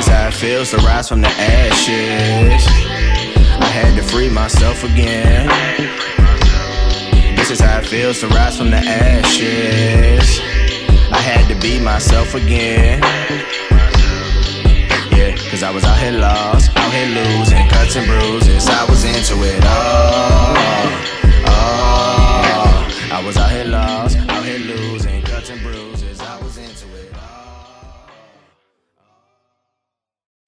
is how it feels to rise from the ashes. I had to free myself again. This is how it feels to rise from the ashes. I had to be myself again. Yeah, cause I was out here lost, out here losing, cuts and bruises. I was into it all. Oh, I was out here lost, out here losing, cuts and bruises.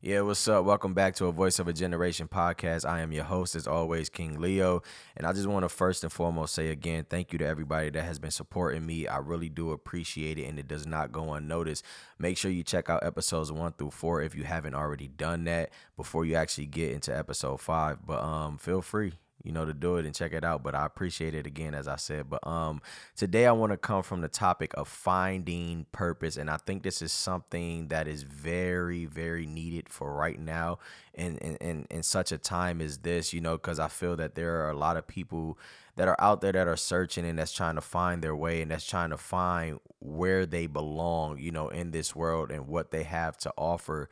Yeah, what's up? Welcome back to a Voice of a Generation podcast. I am your host, as always, King Leo. And I just want to first and foremost say again, thank you to everybody that has been supporting me. I really do appreciate it, and it does not go unnoticed. Make sure you check out episodes one through four if you haven't already done that before you actually get into episode five. But um, feel free you know, to do it and check it out. But I appreciate it again, as I said. But um, today I want to come from the topic of finding purpose, and I think this is something that is very, very needed for right now, and in in, in such a time as this. You know, because I feel that there are a lot of people that are out there that are searching and that's trying to find their way and that's trying to find where they belong. You know, in this world and what they have to offer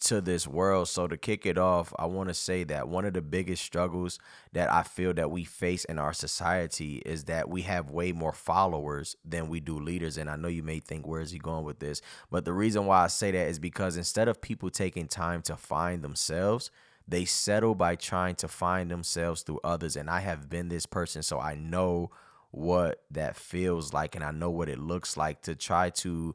to this world. So to kick it off, I want to say that one of the biggest struggles that I feel that we face in our society is that we have way more followers than we do leaders. And I know you may think, where is he going with this? But the reason why I say that is because instead of people taking time to find themselves, they settle by trying to find themselves through others. And I have been this person, so I know what that feels like and I know what it looks like to try to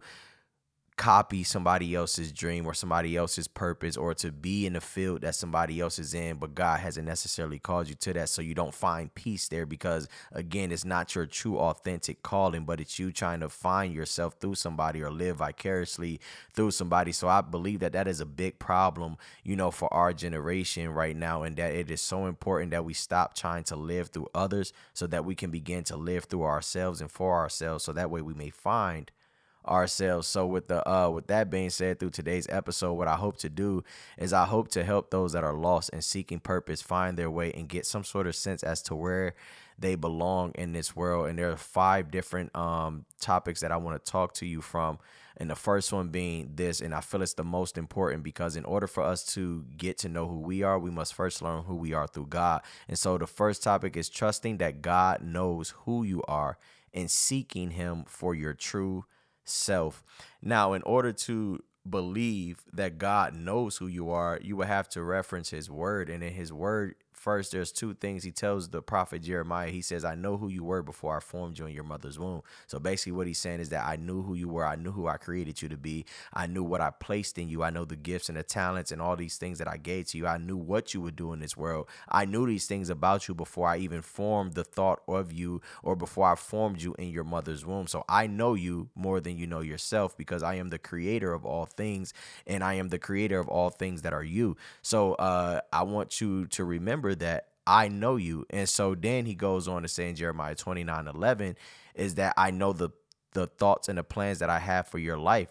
copy somebody else's dream or somebody else's purpose or to be in the field that somebody else is in but God hasn't necessarily called you to that so you don't find peace there because again it's not your true authentic calling but it's you trying to find yourself through somebody or live vicariously through somebody. So I believe that that is a big problem you know for our generation right now and that it is so important that we stop trying to live through others so that we can begin to live through ourselves and for ourselves so that way we may find ourselves. So with the uh with that being said through today's episode what I hope to do is I hope to help those that are lost and seeking purpose find their way and get some sort of sense as to where they belong in this world and there are five different um topics that I want to talk to you from and the first one being this and I feel it's the most important because in order for us to get to know who we are we must first learn who we are through God. And so the first topic is trusting that God knows who you are and seeking him for your true self. Now, in order to believe that God knows who you are, you will have to reference his word. And in his word, first, there's two things he tells the prophet Jeremiah. He says, I know who you were before I formed you in your mother's womb. So basically, what he's saying is that I knew who you were. I knew who I created you to be. I knew what I placed in you. I know the gifts and the talents and all these things that I gave to you. I knew what you would do in this world. I knew these things about you before I even formed the thought of you or before I formed you in your mother's womb. So I know you more than you know yourself because I am the creator of all things and I am the creator of all things that are you. So uh, I want you to remember that I know you. And so then he goes on to say in Jeremiah 29 11 is that I know the the thoughts and the plans that I have for your life.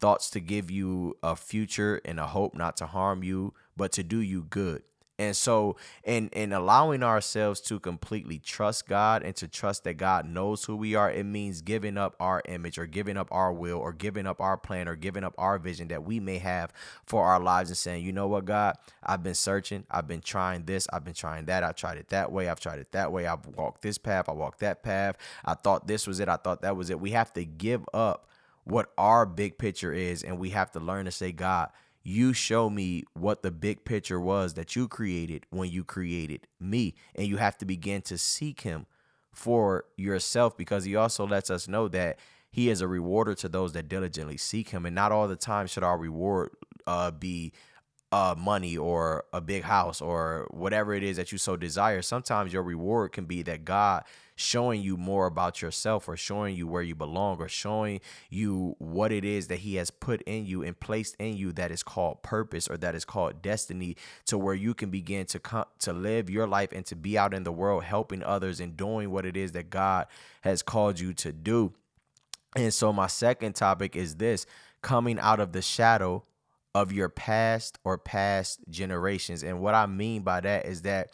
Thoughts to give you a future and a hope not to harm you, but to do you good. And so, in in allowing ourselves to completely trust God and to trust that God knows who we are, it means giving up our image or giving up our will or giving up our plan or giving up our vision that we may have for our lives and saying, you know what, God, I've been searching, I've been trying this, I've been trying that, I've tried it that way, I've tried it that way, I've walked this path, I walked that path, I thought this was it, I thought that was it. We have to give up what our big picture is, and we have to learn to say, God, you show me what the big picture was that you created when you created me. And you have to begin to seek him for yourself because he also lets us know that he is a rewarder to those that diligently seek him. And not all the time should our reward uh, be uh, money or a big house or whatever it is that you so desire. Sometimes your reward can be that God showing you more about yourself or showing you where you belong or showing you what it is that he has put in you and placed in you that is called purpose or that is called destiny to where you can begin to come to live your life and to be out in the world helping others and doing what it is that God has called you to do. And so my second topic is this coming out of the shadow of your past or past generations. And what I mean by that is that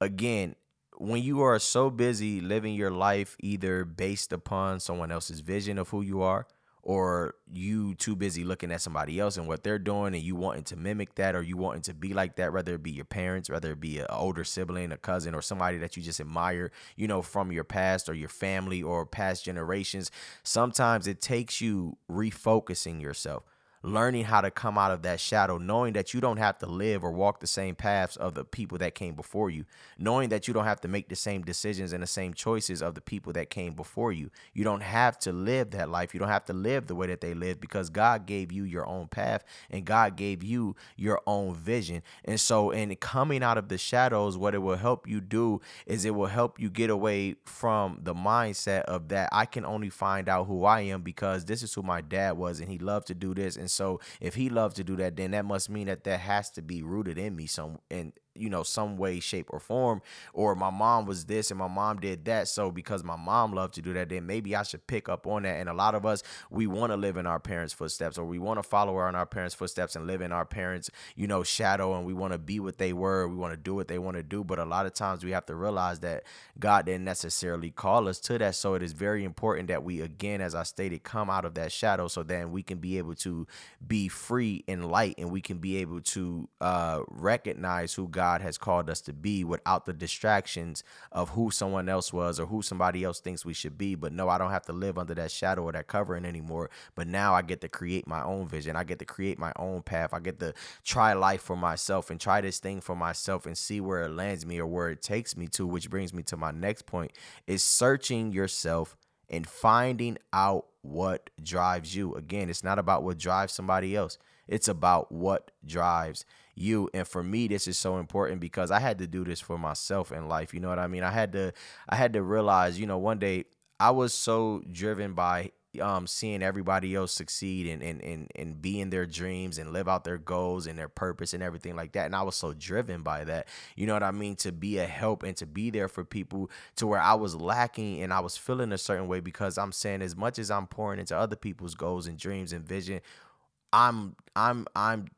again, when you are so busy living your life either based upon someone else's vision of who you are or you too busy looking at somebody else and what they're doing and you wanting to mimic that or you wanting to be like that whether it be your parents whether it be an older sibling a cousin or somebody that you just admire you know from your past or your family or past generations sometimes it takes you refocusing yourself learning how to come out of that shadow, knowing that you don't have to live or walk the same paths of the people that came before you, knowing that you don't have to make the same decisions and the same choices of the people that came before you. You don't have to live that life. You don't have to live the way that they live because God gave you your own path and God gave you your own vision. And so, in coming out of the shadows, what it will help you do is it will help you get away from the mindset of that I can only find out who I am because this is who my dad was and he loved to do this. And so if he loves to do that, then that must mean that that has to be rooted in me some and you know some way shape or form or my mom was this and my mom did that so because my mom loved to do that then maybe i should pick up on that. And a lot of us we want to live in our parents footsteps or we want to follow in our parents footsteps and live in our parents you know shadow and we want to be what they were we want to do what they want to do. But a lot of times we have to realize that god didn't necessarily call us to that. So it is very important that we again as i stated come out of that shadow so then we can be able to be free in light and we can be able to uh, recognize who god God has called us to be without the distractions of who someone else was or who somebody else thinks we should be. But no, I don't have to live under that shadow or that covering anymore. But now I get to create my own vision. I get to create my own path. I get to try life for myself and try this thing for myself and see where it lands me or where it takes me to, which brings me to my next point is searching yourself and finding out what drives you. Again, it's not about what drives somebody else. It's about what drives you. And for me, this is so important because I had to do this for myself in life. You know what I mean? I had to I had to realize, you know, one day I was so driven by um, seeing everybody else succeed and, and, and, and be in their dreams and live out their goals and their purpose and everything like that. And I was so driven by that. You know what I mean? To be a help and to be there for people to where I was lacking and I was feeling a certain way because I'm saying as much as I'm pouring into other people's goals and dreams and vision, I'm I'm I'm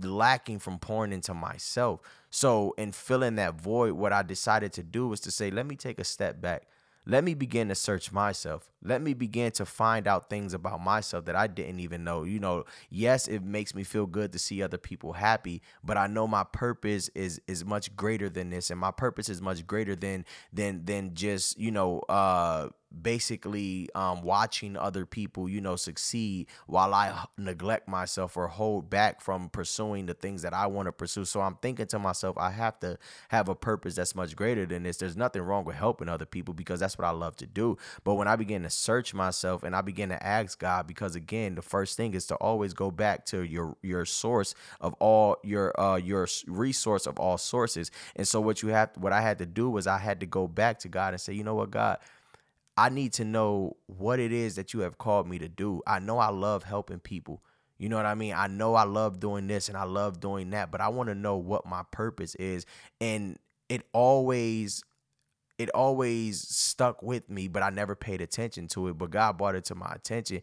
lacking from pouring into myself. So, in filling that void, what I decided to do was to say, let me take a step back. Let me begin to search myself. Let me begin to find out things about myself that I didn't even know. You know, yes, it makes me feel good to see other people happy, but I know my purpose is is much greater than this and my purpose is much greater than than than just, you know, uh basically um, watching other people, you know, succeed while I neglect myself or hold back from pursuing the things that I want to pursue. So I'm thinking to myself, I have to have a purpose that's much greater than this. There's nothing wrong with helping other people because that's what I love to do. But when I begin to search myself and I begin to ask God, because again, the first thing is to always go back to your your source of all your uh your resource of all sources. And so what you have what I had to do was I had to go back to God and say, you know what, God, I need to know what it is that you have called me to do. I know I love helping people. You know what I mean? I know I love doing this and I love doing that, but I want to know what my purpose is. And it always it always stuck with me, but I never paid attention to it. But God brought it to my attention.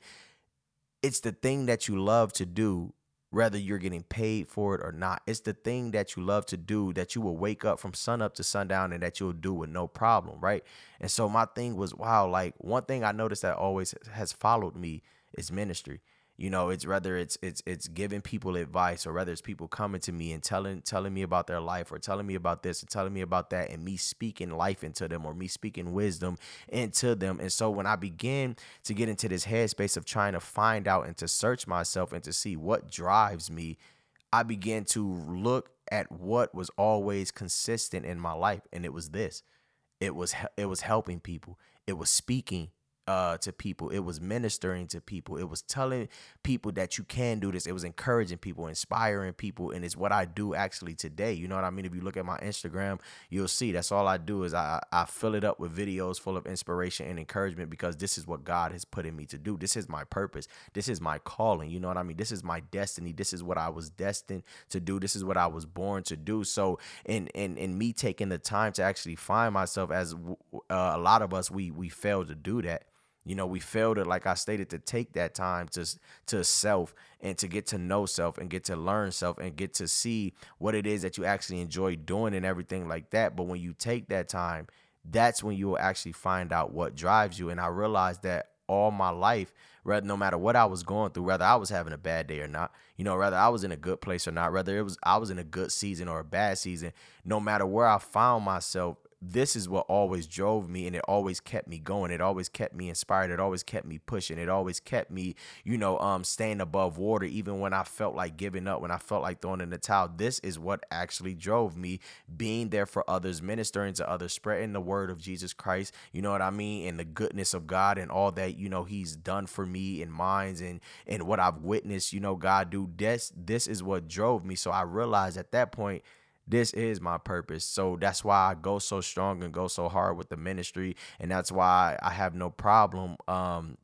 It's the thing that you love to do whether you're getting paid for it or not. It's the thing that you love to do that you will wake up from sun up to sundown and that you'll do with no problem, right? And so my thing was, wow, like one thing I noticed that always has followed me is ministry you know it's whether it's it's it's giving people advice or whether it's people coming to me and telling telling me about their life or telling me about this and telling me about that and me speaking life into them or me speaking wisdom into them. And so when i begin to get into this headspace of trying to find out and to search myself and to see what drives me i began to look at what was always consistent in my life. And it was this. It was it was helping people. It was speaking uh, to people. It was ministering to people. It was telling people that you can do this. It was encouraging people, inspiring people, and it's what I do actually today. You know what I mean? If you look at my Instagram, you'll see that's all I do is I I fill it up with videos full of inspiration and encouragement because this is what God has put in me to do. This is my purpose. This is my calling. You know what I mean? This is my destiny. This is what I was destined to do. This is what I was born to do. So, in in in me taking the time to actually find myself as uh, a lot of us we we fail to do that you know, we failed to, like I stated, to take that time to to self and to get to know self and get to learn self and get to see what it is that you actually enjoy doing and everything like that. But when you take that time, that's when you will actually find out what drives you. And I realized that all my life, rather no matter what I was going through, whether I was having a bad day or not, you know, whether I was in a good place or not, whether it was I was in a good season or a bad season, no matter where I found myself, this is what always drove me and it always kept me going. It always kept me inspired. It always kept me pushing. It always kept me you know um staying above water even when i felt like giving up when i felt like throwing in the towel. This is what actually drove me being there for others ministering to others spreading the word of jesus christ you know what i mean and the goodness of god and all that you know he's done for me and minds and and what i've witnessed you know god do. This this is what drove me. So i realized at that point this is my purpose. So that's why I go so strong and go so hard with the ministry. And that's why I have no problem um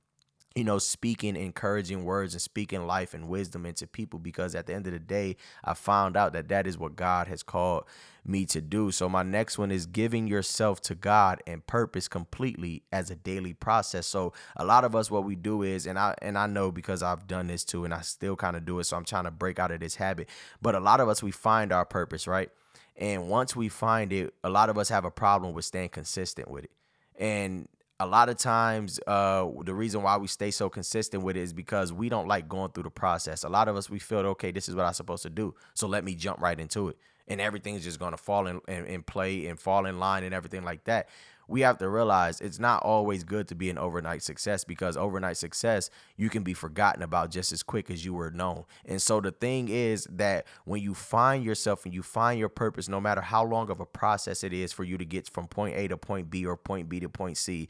you know, speaking encouraging words and speaking life and wisdom into people because at the end of the day, I found out that that is what God has called me to do. So, my next one is giving yourself to God and purpose completely as a daily process. So, a lot of us, what we do is, and I and I know because I've done this too, and I still kind of do it. So, I'm trying to break out of this habit. But a lot of us, we find our purpose, right? And once we find it, a lot of us have a problem with staying consistent with it. And a lot of times uh, the reason why we stay so consistent with it is because we don't like going through the process. A lot of us we feel okay this is what i'm supposed to do so let me jump right into it. And everything's just going to fall in, in, in play and fall in line and everything like that we have to realize it's not always good to be an overnight success because overnight success you can be forgotten about just as quick as you were known. And so the thing is that when you find yourself and you find your purpose, no matter how long of a process it is for you to get from point A to point B or point B to point C,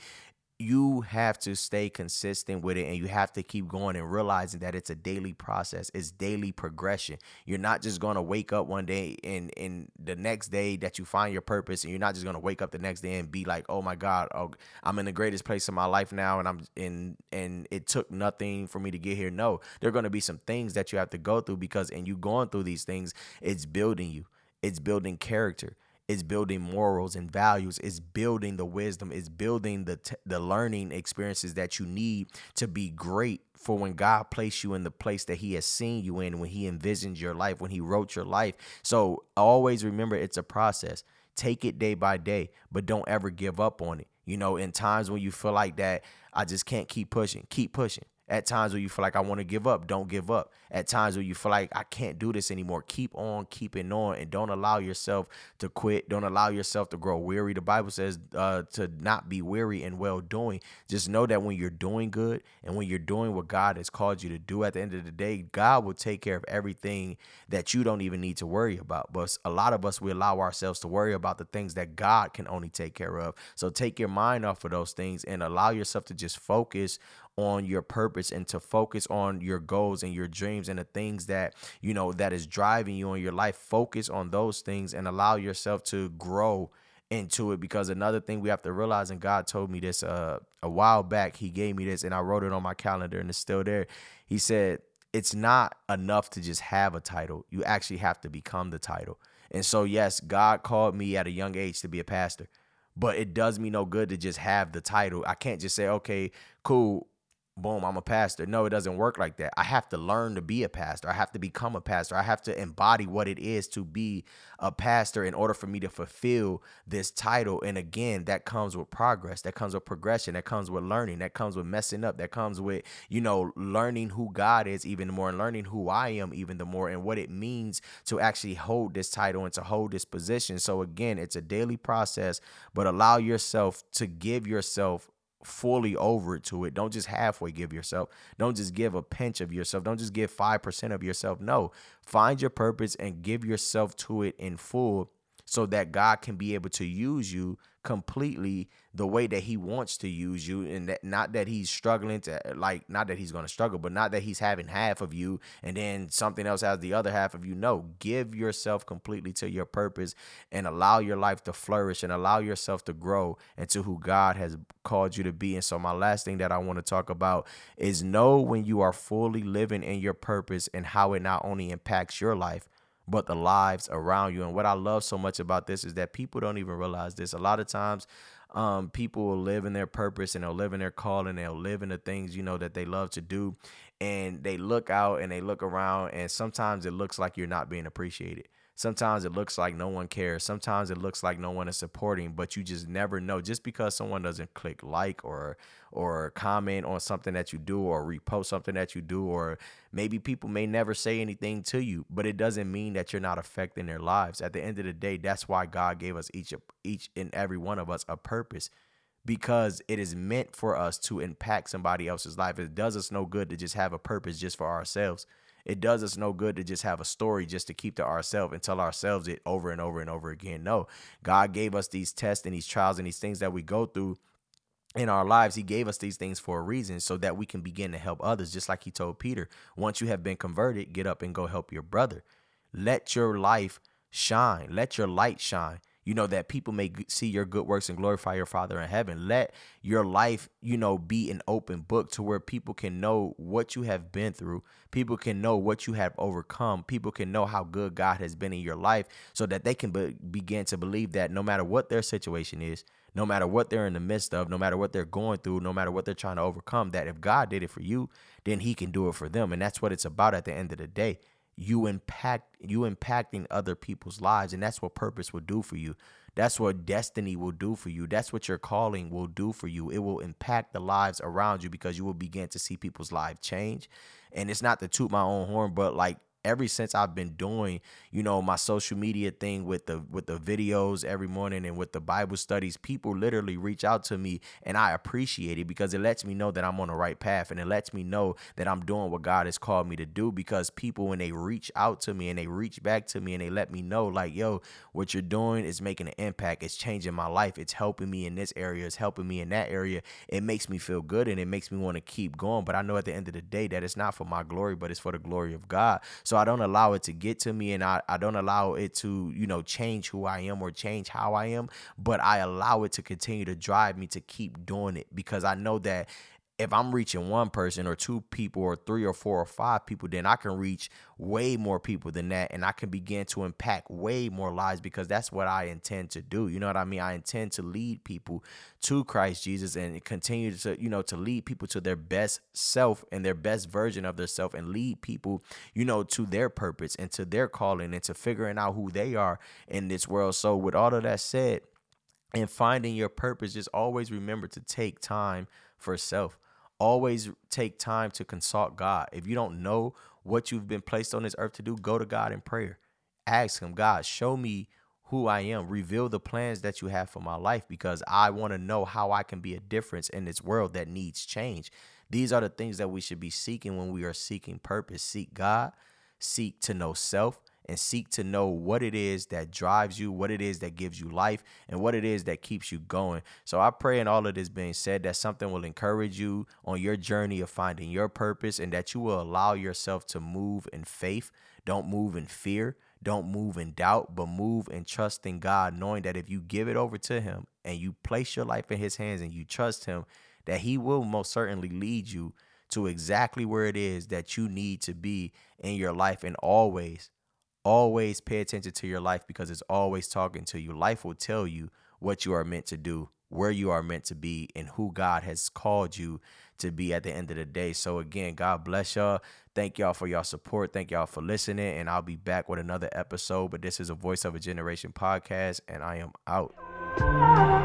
you have to stay consistent with it and you have to keep going and realizing that it's a daily process it's daily progression. You're not just going to wake up one day and in the next day that you find your purpose and you're not just going to wake up the next day and be like oh my god oh, i'm in the greatest place in my life now and i'm in and it took nothing for me to get here. No there are going to be some things that you have to go through because and you going through these things it's building you. It's building character is building morals and values is building the wisdom is building the t- the learning experiences that you need to be great for when God placed you in the place that he has seen you in when he envisioned your life when he wrote your life. So always remember it's a process. Take it day by day but don't ever give up on it. You know in times when you feel like that I just can't keep pushing keep pushing at times where you feel like I want to give up, don't give up. At times where you feel like I can't do this anymore, keep on keeping on and don't allow yourself to quit. Don't allow yourself to grow weary. The Bible says uh, to not be weary in well doing. Just know that when you're doing good and when you're doing what God has called you to do at the end of the day, God will take care of everything that you don't even need to worry about. But a lot of us, we allow ourselves to worry about the things that God can only take care of. So take your mind off of those things and allow yourself to just focus on your purpose and to focus on your goals and your dreams and the things that you know that is driving you in your life. Focus on those things and allow yourself to grow into it. Because another thing we have to realize and God told me this uh, a while back he gave me this and I wrote it on my calendar and it's still there. He said it's not enough to just have a title. You actually have to become the title. And so yes God called me at a young age to be a pastor but it does me no good to just have the title. I can't just say okay cool boom, I'm a pastor. No, it doesn't work like that. I have to learn to be a pastor. I have to become a pastor. I have to embody what it is to be a pastor in order for me to fulfill this title. And again, that comes with progress, that comes with progression, that comes with learning, that comes with messing up, that comes with, you know, learning who God is even more and learning who I am even the more and what it means to actually hold this title and to hold this position. So again, it's a daily process, but allow yourself to give yourself fully over to it. Don't just halfway give yourself. Don't just give a pinch of yourself. Don't just give 5% of yourself. No, find your purpose and give yourself to it in full so that God can be able to use you completely the way that he wants to use you and that not that he's struggling to uh, like not that he's going to struggle but not that he's having half of you and then something else has the other half of you. No give yourself completely to your purpose and allow your life to flourish and allow yourself to grow into who God has called you to be. And so my last thing that I want to talk about is know when you are fully living in your purpose and how it not only impacts your life but the lives around you. And what I love so much about this is that people don't even realize this. A lot of times, um, people will live in their purpose and they'll live in their calling, they'll live in the things you know that they love to do, and they look out and they look around and sometimes it looks like you're not being appreciated sometimes it looks like no one cares. Sometimes it looks like no one is supporting but you just never know. Just because someone doesn't click like or or comment on something that you do or repost something that you do or maybe people may never say anything to you but it doesn't mean that you're not affecting their lives. At the end of the day that's why God gave us each each and every one of us a purpose because it is meant for us to impact somebody else's life. It does us no good to just have a purpose just for ourselves it does us no good to just have a story just to keep to ourselves and tell ourselves it over and over and over again. No, God gave us these tests and these trials and these things that we go through in our lives, he gave us these things for a reason so that we can begin to help others. Just like he told Peter, once you have been converted, get up and go help your brother. Let your life shine, let your light shine you know, that people may see your good works and glorify your Father in heaven. Let your life, you know, be an open book to where people can know what you have been through. People can know what you have overcome. People can know how good God has been in your life so that they can be- begin to believe that no matter what their situation is, no matter what they're in the midst of, no matter what they're going through, no matter what they're trying to overcome, that if God did it for you, then he can do it for them. And that's what it's about at the end of the day you impact you impacting other people's lives and that's what purpose will do for you. That's what destiny will do for you. That's what your calling will do for you. It will impact the lives around you because you will begin to see people's lives change. And it's not to toot my own horn but like ever since I've been doing, you know, my social media thing with the with the videos every morning and with the Bible studies, people literally reach out to me and I appreciate it because it lets me know that I'm on the right path and it lets me know that I'm doing what God has called me to do because people when they reach out to me and they reach back to me and they let me know like, yo, what you're doing is making an impact. It's changing my life. It's helping me in this area. It's helping me in that area. It makes me feel good and it makes me want to keep going. But I know at the end of the day that it's not for my glory, but it's for the glory of God. So I don't allow it to get to me and I, I don't allow it to, you know, change who I am or change how I am, but I allow it to continue to drive me to keep doing it because I know that if I'm reaching one person or two people or three or four or five people, then I can reach way more people than that and I can begin to impact way more lives because that's what I intend to do. You know what I mean? I intend to lead people to Christ Jesus and continue to, you know, to lead people to their best self and their best version of their self and lead people, you know, to their purpose and to their calling and to figuring out who they are in this world. So with all of that said, and finding your purpose, just always remember to take time for self always take time to consult God. If you don't know what you've been placed on this earth to do, go to God in prayer. Ask Him, God, show me who I am. Reveal the plans that you have for my life because I want to know how I can be a difference in this world that needs change. These are the things that we should be seeking when we are seeking purpose. Seek God, seek to know self, and seek to know what it is that drives you, what it is that gives you life, and what it is that keeps you going. So I pray in all of this being said that something will encourage you on your journey of finding your purpose and that you will allow yourself to move in faith. Don't move in fear. Don't move in doubt, but move and trust in God, knowing that if you give it over to Him and you place your life in His hands and you trust Him, that He will most certainly lead you to exactly where it is that you need to be in your life and always always pay attention to your life because it's always talking to you. Life will tell you what you are meant to do, where you are meant to be, and who God has called you to be at the end of the day. So, again, God bless y'all. Thank y'all for y'all support. Thank y'all for listening. And I'll be back with another episode. But this is a Voice of a Generation podcast, and I am out.